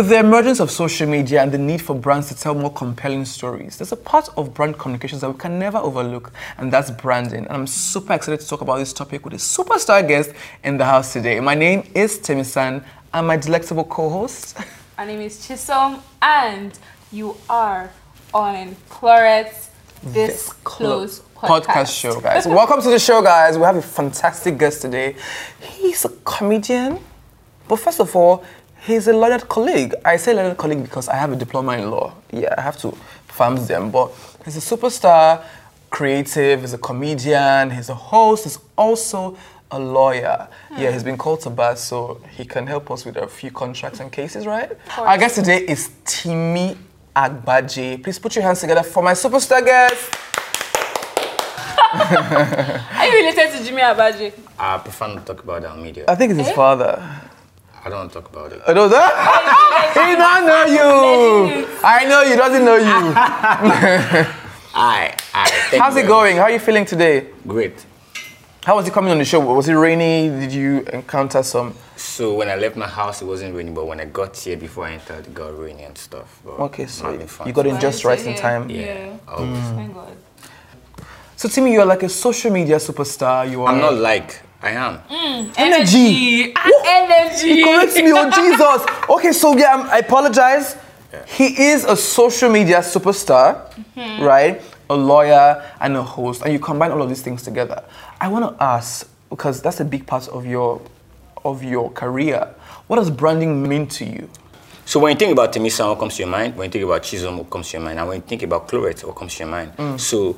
With the emergence of social media and the need for brands to tell more compelling stories, there's a part of brand communications that we can never overlook, and that's branding. And I'm super excited to talk about this topic with a superstar guest in the house today. My name is Temisan, and my delectable co-host. My name is Chisom, and you are on Claret's This Close podcast. podcast show, guys. Welcome to the show, guys. We have a fantastic guest today. He's a comedian, but first of all, he's a learned colleague. I say learned colleague because I have a diploma in law. Yeah, I have to farm them, but he's a superstar, creative, he's a comedian, he's a host, he's also a lawyer. Yeah, hmm. he's been called to bar, so he can help us with a few contracts and cases, right? Our guest today is Timmy Agbaje. Please put your hands together for my superstar guest. Are you related to Jimi Agbaje? I prefer not to talk about that media. I think it's his eh? father. I don't want to talk about it. I know that. he don't know you. I know you. Doesn't know you. Aye, aye. How's you it going? How are you feeling today? Great. How was it coming on the show? Was it rainy? Did you encounter some? So when I left my house, it wasn't raining, but when I got here before I entered, it got rainy and stuff. But Okay, so you got in just to right in time. Yeah. Always. Mm. Thank God. So Timmy, you're like a social media superstar. You are. I'm not like I am. Mm, energy. Energy. Correct me, oh Jesus. Okay, so yeah, um, I apologize. He is a social media superstar, right? A lawyer and a host, and you combine all of these things together. I want to ask because that's a big part of your of your career. What does branding mean to you? So when you think about Temisan, what comes to your mind? When you think about Chisom, what comes to your mind? And when you think about Claret, what comes to your mind? Mm. So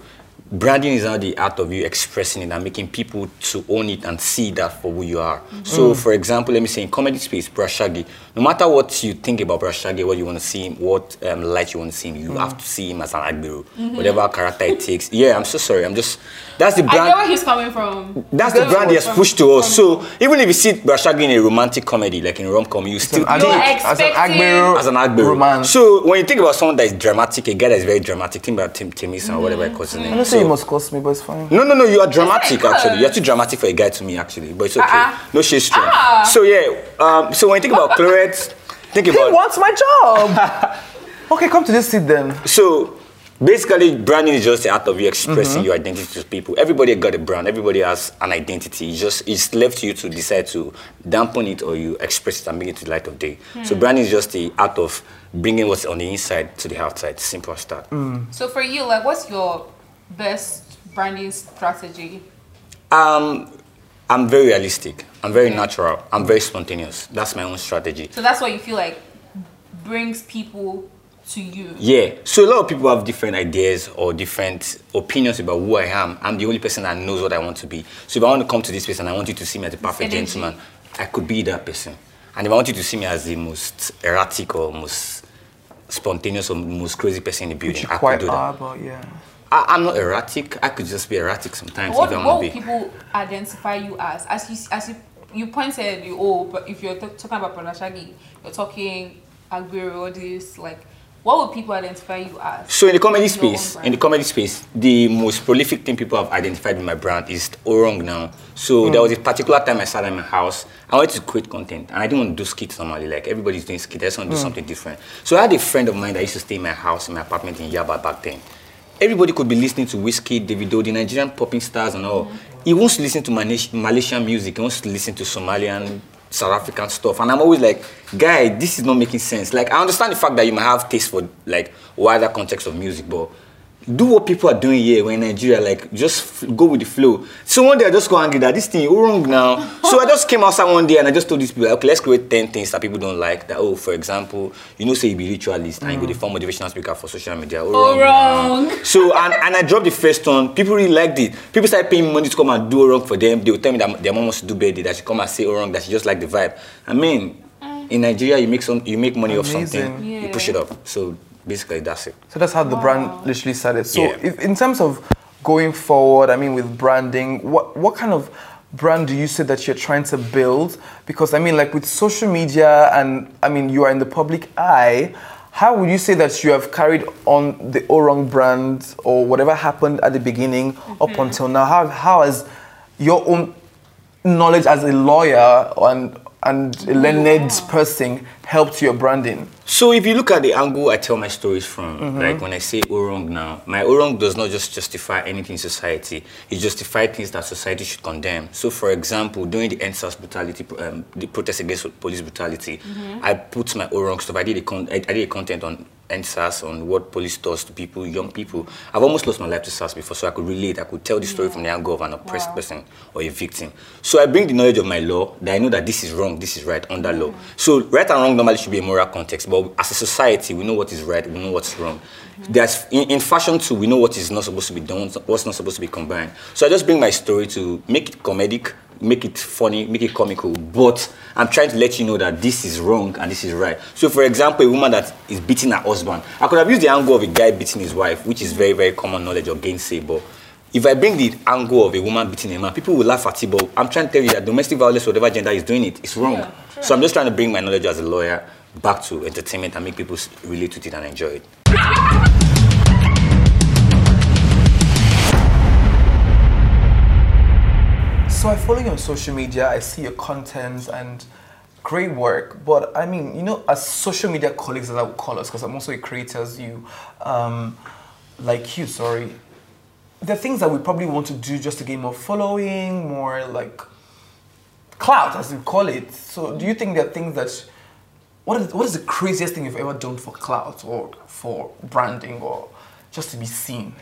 branding is now the art of you expressing it and making people to own it and see that for who you are. Mm. So for example, let me say in comedy space, Broda Shaggi, no matter what you think about Broda Shaggi, what you want to see him, what um, light you want to see him, you Mm. have to see him as an Agbero, whatever character it takes. Yeah, I'm so sorry. I'm just, that's the brand. I get where he's coming from. That's the brand he has pushed to us. from- So even if you see Broda Shaggi in a romantic comedy, like in rom-com, you still As think an Ag- as an Agbero as an Agbero. romance. So when you think about someone that is dramatic, a guy that is very dramatic, think about Tim Timis or whatever I call his name. I don't say So- you must cost me, but it's fine. no, no, no, you are dramatic actually. You're too dramatic for a guy to me actually, but it's okay. Uh-uh. No she's strong. Ah. So yeah, um, so when you think about Claret, think about. He wants my job. okay, come to this seat then. so basically branding is just the art of you expressing Mm-hmm. your identity to people. Everybody got a brand, everybody has an identity. It's just it's left to you to decide to dampen it or you express it and bring it to the light of day. So branding is just the art of bringing what's on the inside to the outside. Simple as that. So for you, like, what's your best branding strategy? Um, I'm very realistic. I'm very natural. I'm very spontaneous. That's my own strategy. So that's what you feel like brings people to you. Yeah. So a lot of people have different ideas or different opinions about who I am. I'm the only person that knows what I want to be. So if I want to come to this place and I want you to see me as a perfect energy. gentleman, I could be that person. And if I want you to see me as the most erratic or most spontaneous or most crazy person in the building, Which you I could quite do that. are, but yeah. I, I'm not erratic. I could just be erratic sometimes What, if I what would be. people identify you as? As you as you you pointed, you oh, but if you're talking about Broda Shaggi, you're talking Agbero, this like, what would people identify you as? So in the comedy space, in the comedy space, the most prolific thing people have identified with my brand is Orong now. So there hmm. was a particular time I sat in my house. I wanted to create content, and I didn't want to do skits normally. Like everybody's doing skits, I just want to do hmm. something different. So I had a friend of mine that used to stay in my house, in my apartment in Yaba back then. Everybody could be listening to Whiskey, Davido, the Nigerian popping stars and all. He wants to listen to Malaysia- Malaysian music. He wants to listen to Somalian, South African stuff. And I'm always like, guy, this is not making sense. Like, I understand the fact that you might have taste for like wider context of music, but do what people are doing here when in Nigeria, like just go with the flow. So one day I just got angry that this thing is wrong now. so I just came outside one day and I just told these people, okay, let's create 10 things that people don't like. That, oh, for example, you know, say you be ritualist and you go the form motivational speaker for social media. Oh, Oh, now. wrong. So, and, and I dropped the first one. People really liked it. People started paying money to come and do wrong for them. They would tell me that their mom wants to do birthday, that she come and say wrong, that she just like the vibe. I mean, in Nigeria, you make some, you make money off something, Amazing. you Yeah. push it up. So basically, that's it. So that's how the brand literally started. So Yeah. if, in terms of going forward, I mean, with branding, what what kind of brand do you say that you're trying to build? Because I mean, like with social media, and I mean, you are in the public eye. How would you say that you have carried on the Orang brand or whatever happened at the beginning up mm-hmm. until now? How, how has your own knowledge as a lawyer and and a learned person helped your branding? So if you look at the angle I tell my stories from, like when I say Orong now, my Orong does not just justify anything in society. It justifies things that society should condemn. So for example, during the EndSARS brutality, um, the protest against police brutality, I put my Orong stuff. I did a con- I, I did a content on EndSARS on what police does to people, young people. I've almost lost my life to SARS before, so I could relate. I could tell the story from the angle of an oppressed Wow. person or a victim. So I bring the knowledge of my law that I know that this is wrong, this is right under law. Mm. So right and wrong normally should be a moral context, but as a society, we know what is right, we know what's wrong. There's in, in fashion too, we know what is not supposed to be done, what's not supposed to be combined. So I just bring my story to make it comedic, make it funny, make it comical, but I'm trying to let you know that this is wrong and this is right. So, for example, a woman that is beating her husband, I could have used the angle of a guy beating his wife, which is very, very common knowledge or gainsay, but if I bring the angle of a woman beating a man, people will laugh at it, but I'm trying to tell you that domestic violence, whatever gender is doing it, it's wrong. Yeah, so I'm just trying to bring my knowledge as a lawyer back to entertainment and make people relate to it and enjoy it. So I follow you on social media, I see your content and great work. But I mean, you know, as social media colleagues, as I would call us, because I'm also a creator as you, um, like you, sorry, there are things that we probably want to do just to gain more following, more like clout, as we call it. So do you think there are things that, what is, what is the craziest thing you've ever done for clout or for branding or just to be seen?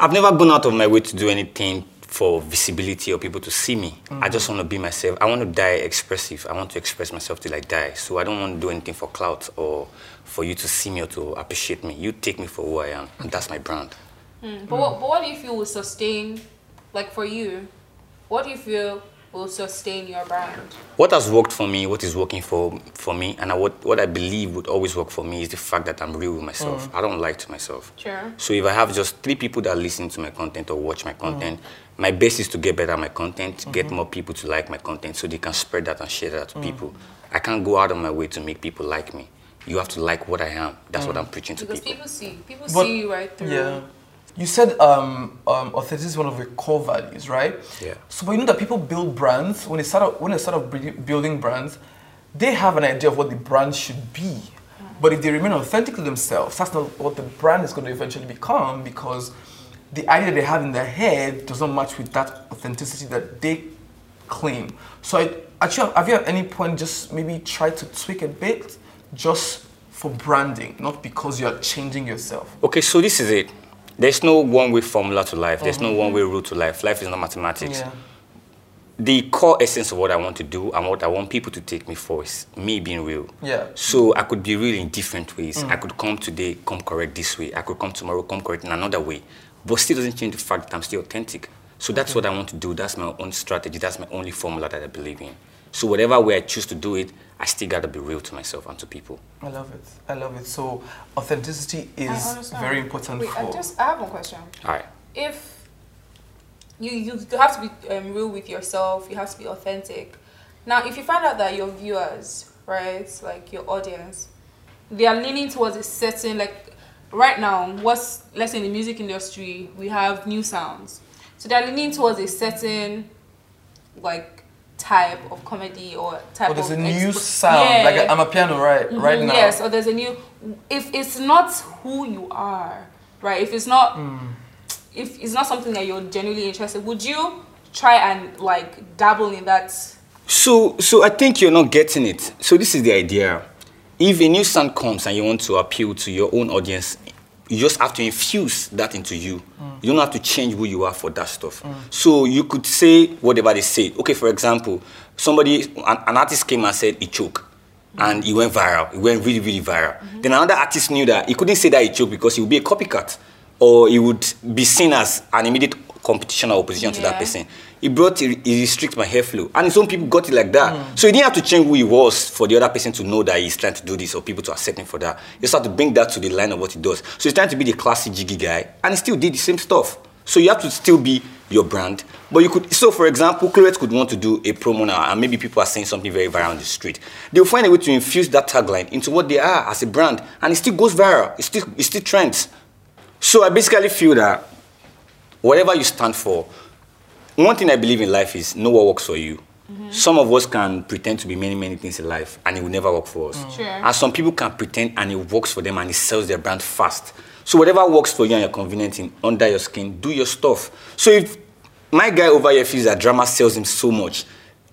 I've never gone out of my way to do anything for visibility or people to see me. I mm. just want to be myself. I want to die expressive. I want to express myself till I die. So I don't want to do anything for clout or for you to see me or to appreciate me. You take me for who I am, and that's my brand. Mm, but what, but what do you feel will sustain, like for you, what do you feel will sustain your brand? What has worked for me, what is working for, for me, and I, what, what I believe would always work for me is the fact that I'm real with myself. Mm. I don't lie to myself. Sure. So if I have just three people that listen to my content or watch my content, mm. my best is to get better at my content, get mm-hmm. more people to like my content so they can spread that and share that to mm. people. I can't go out of my way to make people like me. You have to like what I am. That's what I'm preaching to Because people. people see, people But- see you right through. Yeah. You said um, um, authenticity is one of your core values, right? Yeah. So, but you know that people build brands when they start out, when they start out building- building brands, they have an idea of what the brand should be. But if they remain authentic to themselves, that's not what the brand is going to eventually become because the idea they have in their head does not match with that authenticity that they claim. So, I, actually, have you at any point just maybe tried to tweak a bit just for branding, not because you're changing yourself? Okay, so this is it. There's no one way formula to life. There's no one mm-hmm. way rule to life. Life is not mathematics. Yeah. the core essence of what I want to do and what I want people to take me for is me being real. Yeah. So I could be real in different ways. I mm. could come today, come correct this way. I could come tomorrow, come correct in another way. But still doesn't change the fact that I'm still authentic. So that's what I want to do. That's my own strategy. That's my only formula that I believe in. So whatever way I choose to do it, I still gotta be real to myself and to people. I love it. I love it. So authenticity is very important Wait, for. I just I have one question. All right. If you you have to be um, real with yourself, you have to be authentic. Now, if you find out that your viewers, right, like your audience, they are leaning towards a certain like right now, what's let's say in the music industry, we have new sounds. So they're leaning towards a certain like type of comedy or type Oh, there's of a new sound. Yeah. Like Amapiano, right? Right Mhm, now. Yes, or there's a new. If it's not who you are, right? If it's not, if it's not something that you're genuinely interested, would you try and like dabble in that? So, so I think you're not getting it. So this is the idea. If a new sound comes and you want to appeal to your own audience, you just have to infuse that into you. Mm. You don't have to change who you are for that stuff. Mm. So you could say whatever they say. Okay, for example, somebody, an, an artist came and said he choke. Mm. And he went viral. He went really, really viral. Mm-hmm. Then another artist knew that he couldn't say that he choked because he would be a copycat, or he would be seen as an immediate competition or opposition to that person. He brought he he restrict my hair flow, and some people got it like that. Mm. So he didn't have to change who he was for the other person to know that he's trying to do this or people to accept him for that. He just had to bring that to the line of what he does. So he's trying to be the classy jiggy guy, and he still did the same stuff. So you have to still be your brand, but you could. So for example, Chloe could want to do a promo now, and maybe people are saying something very viral on the street. They'll find a way to infuse that tagline into what they are as a brand, and it still goes viral. It still it still trends. So I basically feel that whatever you stand for, one thing I believe in life is know what works for you mm-hmm. Some of us can pretend to be many, many things in life and it will never work for us. Mm. Sure. And some people can pretend and it works for them and it sells their brand fast. So whatever works for you and you're convenient in under your skin, do your stuff. So if my guy over here feels that drama sells him so much,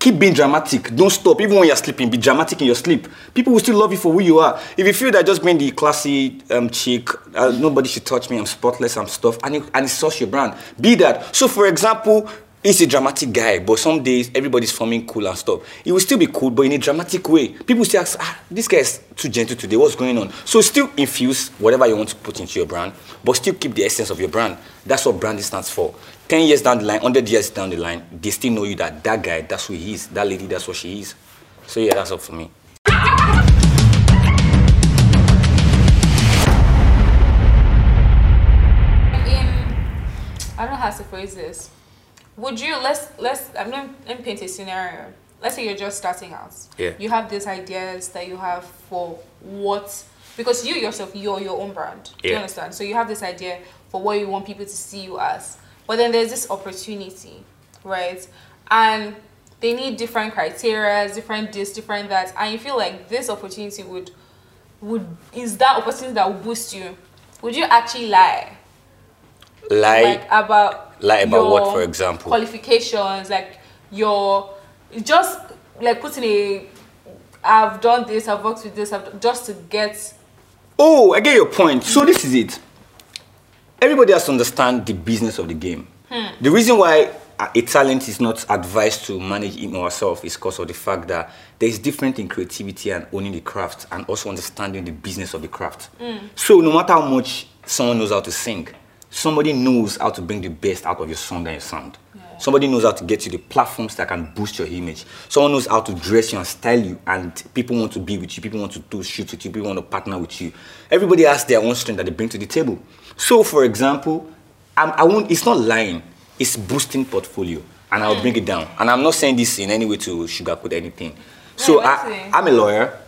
keep being dramatic. Don't stop. Even when you're sleeping, be dramatic in your sleep. People will still love you for who you are. If you feel that just being the classy um, chick, uh, nobody should touch me, I'm spotless, I'm stuff, and, it, and it's such your brand, be that. So for example, he's a dramatic guy, but some days everybody's forming cool and stuff. He will still be cool, but in a dramatic way. People still ask, ah, this guy is too gentle today. What's going on? So still infuse whatever you want to put into your brand, but still keep the essence of your brand. That's what branding stands for. 10 years down the line, 100 years down the line, they still know you that that guy, that's who he is. That lady, that's what she is. So yeah, that's all for me. in I don't know how to phrase this. Would you let's let's I'm gonna let me paint a scenario. Let's say you're just starting out. Yeah. You have these ideas that you have for what because you yourself you're your own brand. Yeah. Do you understand? So you have this idea for what you want people to see you as. But then there's this opportunity, right? And they need different criteria, different this, different that, and you feel like this opportunity would would is that opportunity that will boost you. Would you actually lie? Lie. like about lie about what, for example? qualifications like your just like putting a i've done this i've worked with this I've, just to get Oh, I get your point. So this is it. Everybody has to understand the business of the game. Hmm. The reason why a a talent is not advised to manage him or herself is because of the fact that there is different in creativity and owning the craft and also understanding the business of the craft. Hmm. So no matter how much someone knows how to sing, somebody knows how to bring the best out of your song and your sound. Somebody knows how to get you the platforms that can boost your image. Someone knows how to dress you and style you, and people want to be with you. People want to do shoots with you. People want to partner with you. Everybody has their own strength that they bring to the table. So, for example, I'm, I won't. It's not lying. It's boosting portfolio, and I'll bring it down. And I'm not saying this in any way to sugarcoat anything. So Yeah, I, I'm a lawyer.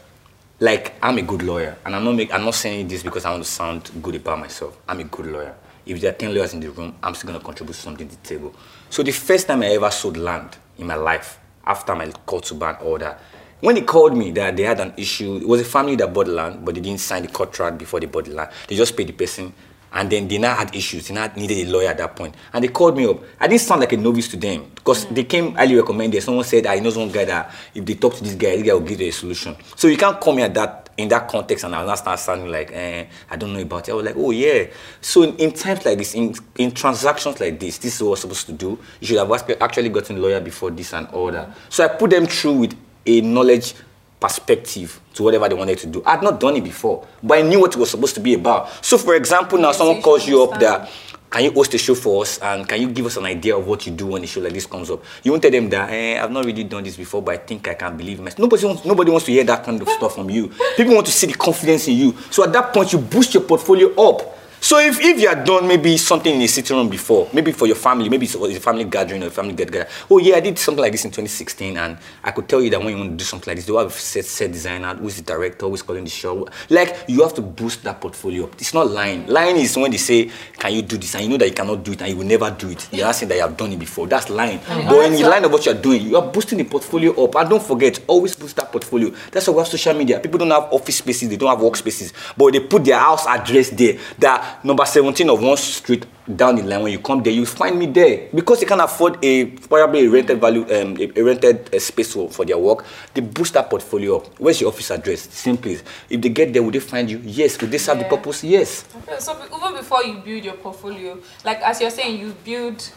Like I'm a good lawyer, and I'm not make, I'm not saying this because I want to sound good about myself. I'm a good lawyer. If there are ten lawyers in the room, I'm still gonna contribute something to the table. So the first time I ever sold land in my life, after my court to ban order, when he called me that they had an issue, it was a family that bought land, but they didn't sign the contract before they bought the land. They just paid the person, and then they now had issues. They now needed a lawyer at that point, and they called me up. I didn't sound like a novice to them because mm. they came highly recommended. Someone said, "I know one guy that if they talk to this guy, this guy will give them a solution." So you can't call me at that in that context and I was not start sounding like, eh, I don't know about it. I was like, oh yeah. So in, in times like this, in, in transactions like this, this is what we're supposed to do. You should have actually gotten lawyer before this and all that. So I put them through with a knowledge perspective to whatever they wanted to do. I had not done it before, but I knew what it was supposed to be about. So for example, now someone calls you up that can you host a show for us and can you give us an idea of what you do when a show like this comes up? You won't tell them that eh, I've not really done this before, but I think I can believe myself. Nobody wants, nobody wants to hear that kind of stuff from you. People want to see the confidence in you. So at that point, you boost your portfolio up. So if, if you had done maybe something in a sitting room before, maybe for your family, maybe it's a family gathering or a family get together. Oh yeah, I did something like this in 2016, and I could tell you that when you want to do something like this, you have a set set designer, who's the director, who's calling the show. Like you have to boost that portfolio up. It's not lying. Lying is when they say, "Can you do this?" and you know that you cannot do it, and you will never do it. You're saying that you have done it before. That's lying. But when you lie about what you're doing, you are boosting the portfolio up. And don't forget, always boost that portfolio. That's why we have social media. People don't have office spaces, they don't have workspaces, but they put their house address there. That number 17 of one street down the line. When you come there, you find me there because they can't afford a probably a rented value, um, a, a rented uh, space for, for their work. They boost that portfolio up. Where's your office address? Same place. If they get there, will they find you? Yes. Will they serve the Yeah. purpose? Yes. Okay, so even before you build your portfolio like as you're saying you build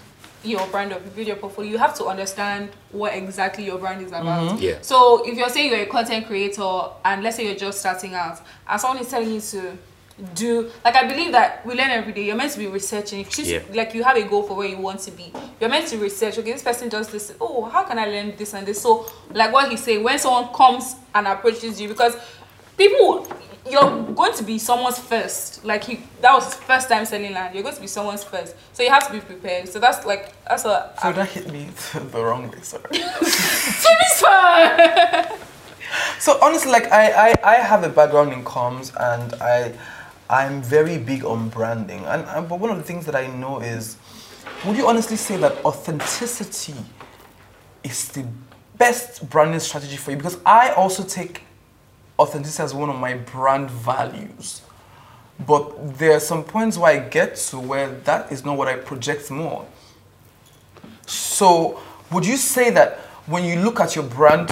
your brand up you build your portfolio you have to understand what exactly your brand is about mm-hmm. Yeah. so if you're saying you're a content creator and let's say you're just starting out and someone is telling you to do like I believe that we learn every day. You're meant to be researching. If she's Yeah. like you have a goal for where you want to be, you're meant to research. Okay, this person does this. Oh, how can I learn this and this? So, like what he say, when someone comes and approaches you, because people, you're going to be someone's first. Like he, that was his first time selling land. You're going to be someone's first, so you have to be prepared. So that's like that's a. So that hit me the wrong way, sorry. Fine. So honestly, like I, I, I have a background in comms and I I'm very big on branding. And, and but one of the things that I know is would you honestly say that authenticity is the best branding strategy for you? Because I also take authenticity as one of my brand values. But there are some points where I get to where that is not what I project more. So, would you say that when you look at your brand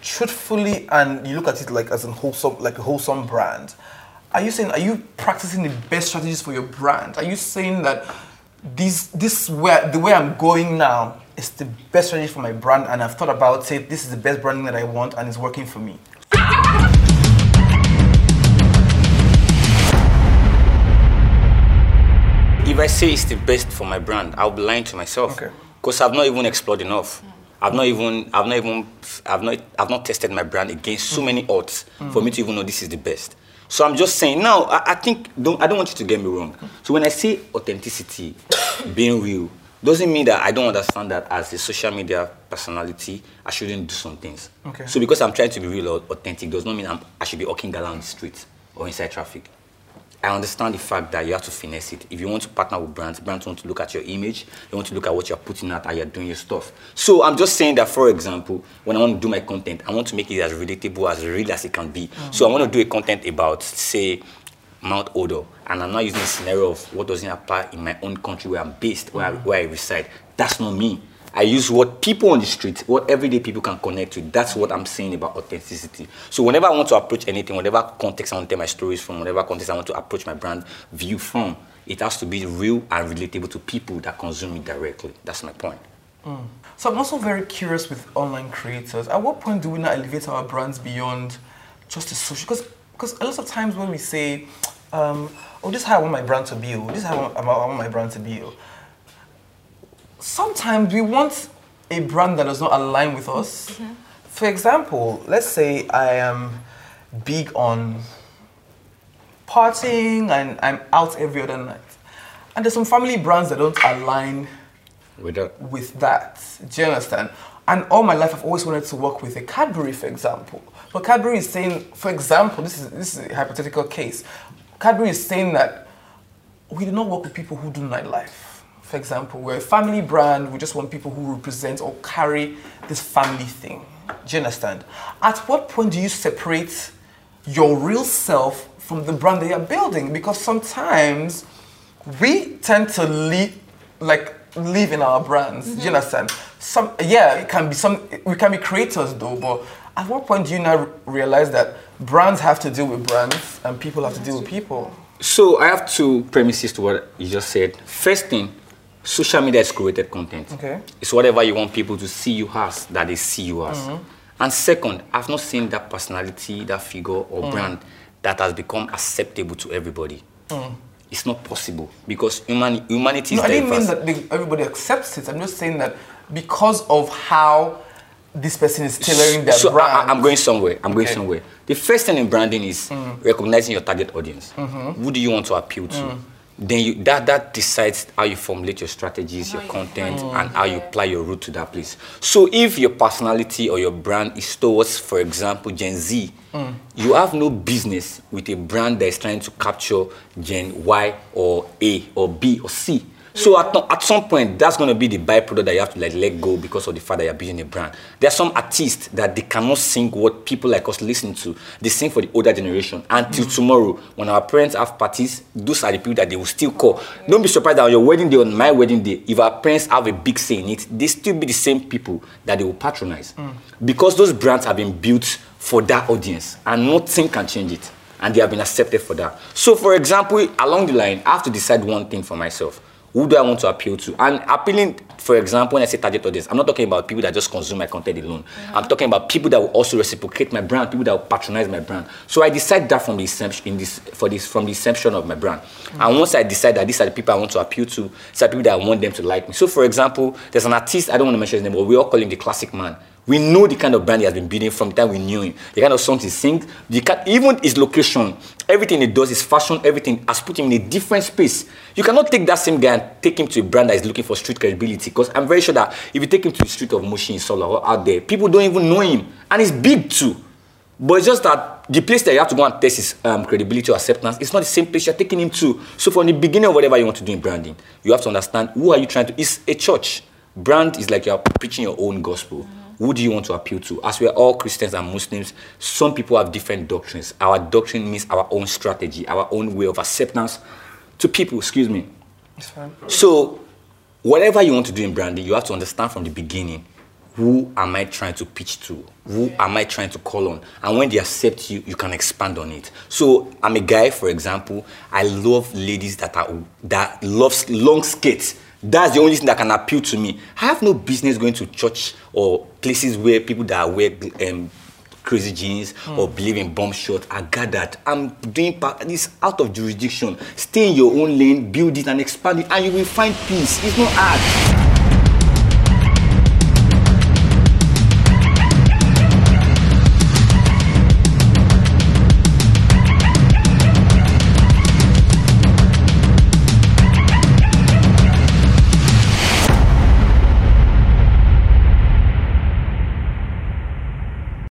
truthfully and you look at it like as a wholesome, like a wholesome brand, are you saying are you practicing the best strategies for your brand? Are you saying that this this where the way I'm going now is the best strategy for my brand, and I've thought about it. this is the best branding that I want, and it's working for me? If I say it's the best for my brand, I'll be lying to myself. Okay. Because I've not even explored enough. I've not even, I've not even, I've not, I've not tested my brand against so mm. many odds mm. for me to even know this is the best. So I'm just saying now. I, I think don't, I don't want you to get me wrong. So when I say authenticity, being real, doesn't mean that I don't understand that as a social media personality, I shouldn't do some things. Okay. So because I'm trying to be real or authentic, does not mean I'm, I should be walking around the street or inside traffic. I understand the fact that you have to finesse it. If you want to partner with brands, brands want to look at your image, they want to look at what you're putting out, how you're doing your stuff. So I'm just saying that, for example, when I want to do my content, I want to make it as relatable, as real as it can be. Mm. So I want to do a content about, say, Mount Odo, and I'm not using a scenario of what doesn't apply in my own country where I'm based, where, I, mm. where I reside. That's not me. I use what people on the street, what everyday people can connect with. That's what I'm saying about authenticity. So whenever I want to approach anything, whatever context I want to tell my stories from, whatever context I want to approach my brand view from, it has to be real and relatable to people that consume it directly. That's my point. So I'm also very curious with online creators. At what point do we not elevate our brands beyond just the social? Because because a lot of times when we say, um, "Oh, this is how I want my brand to be," or "This is how I want, I want my brand to be," oh, sometimes we want a brand that does not align with us. Mm-hmm. For example, let's say I am big on partying and I'm out every other night, and there's some family brands that don't align With that. with that. Do you understand? And all my life, I've always wanted to work with a Cadbury, for example. But Cadbury is saying, for example, this is this is a hypothetical case. Cadbury is saying that we do not work with people who do nightlife. For example, we're a family brand. We just want people who represent or carry this family thing. Do you understand? At what point do you separate your real self from the brand that you're building? Because sometimes we tend to live like live in our brands. Do you mm-hmm. understand? Some yeah, it can be some we can be creators though, but at what point do you now realize that brands have to deal with brands and people have to deal with people? So I have two premises to what you just said. First thing, social media is created content. Okay. It's whatever you want people to see you as, that they see you as. Mm-hmm. And second, I've not seen that personality, that figure or mm. brand that has become acceptable to everybody. Mm. It's not possible because human, humanity is No, I didn't mean that everybody accepts it. I'm just saying that because of how this person is tailoring their so brand. I, am going somewhere. I'm going somewhere. The first thing in branding is mm. recognizing your target audience. Mm-hmm. Who do you want to appeal to? Then you, that that decides how you formulate your strategies, your content, find and how you apply your route to that place. So if your personality or your brand is towards, for example, Gen Z, Mm. you have no business with a brand that is trying to capture Gen Y or A or B or C. So at, at some point, that's going to be the byproduct that you have to like let go because of the fact that you're building a brand. There are some artists that they cannot sing what people like us listen to. They sing for the older generation. Until mm. tomorrow, when our parents have parties, those are the people that they will still call. Don't be surprised that on your wedding day, on my wedding day, if our parents have a big say in it, they still be the same people that they will patronize. Mm. Because those brands have been built for that audience and nothing can change it. And they have been accepted for that. So, for example, along the line, I have to decide one thing for myself. Who do I want to appeal to? And appealing, for example, when I say target audience, I'm not talking about people that just consume my content alone. Mm-hmm. I'm talking about people that will also reciprocate my brand, people that will patronize my brand. So I decide that from the inception, in this, for this, from the inception of my brand. Mm-hmm. And once I decide that these are the people I want to appeal to, these are people that I want them to like me. So, for example, there's an artist, I don't want to mention his name, but we all call him the classic man. We know the kind of brand he has been building from the time we knew him. The kind of songs he sings, the kind, even his location, everything he does, his fashion, everything has put him in a different space. You cannot take that same guy and take him to a brand that is looking for street credibility. Because I'm very sure that if you take him to the street of Moshi in Solo or out there, people don't even know him. And he's big too. But it's just that the place that you have to go and test his um, credibility or acceptance, it's not the same place you're taking him to. So from the beginning of whatever you want to do in branding, you have to understand who are you trying to. It's a church. Brand is like you're preaching your own gospel. Who do you want to appeal to? As we are all Christians and Muslims, some people have different doctrines. Our doctrine means our own strategy, our own way of acceptance to people. Excuse me. It's fine. So, whatever you want to do in branding, you have to understand from the beginning who am I trying to pitch to? Who am I trying to call on? And when they accept you, you can expand on it. So, I'm a guy, for example, I love ladies that are that loves long skirts. That's the only thing that can appeal to me. I have no business going to church or places where people that wear um, crazy jeans or believe in bomb shot are gathered. I'm doing part this out of jurisdiction. Stay in your own lane, build it and expand it, and you will find peace. It's not hard.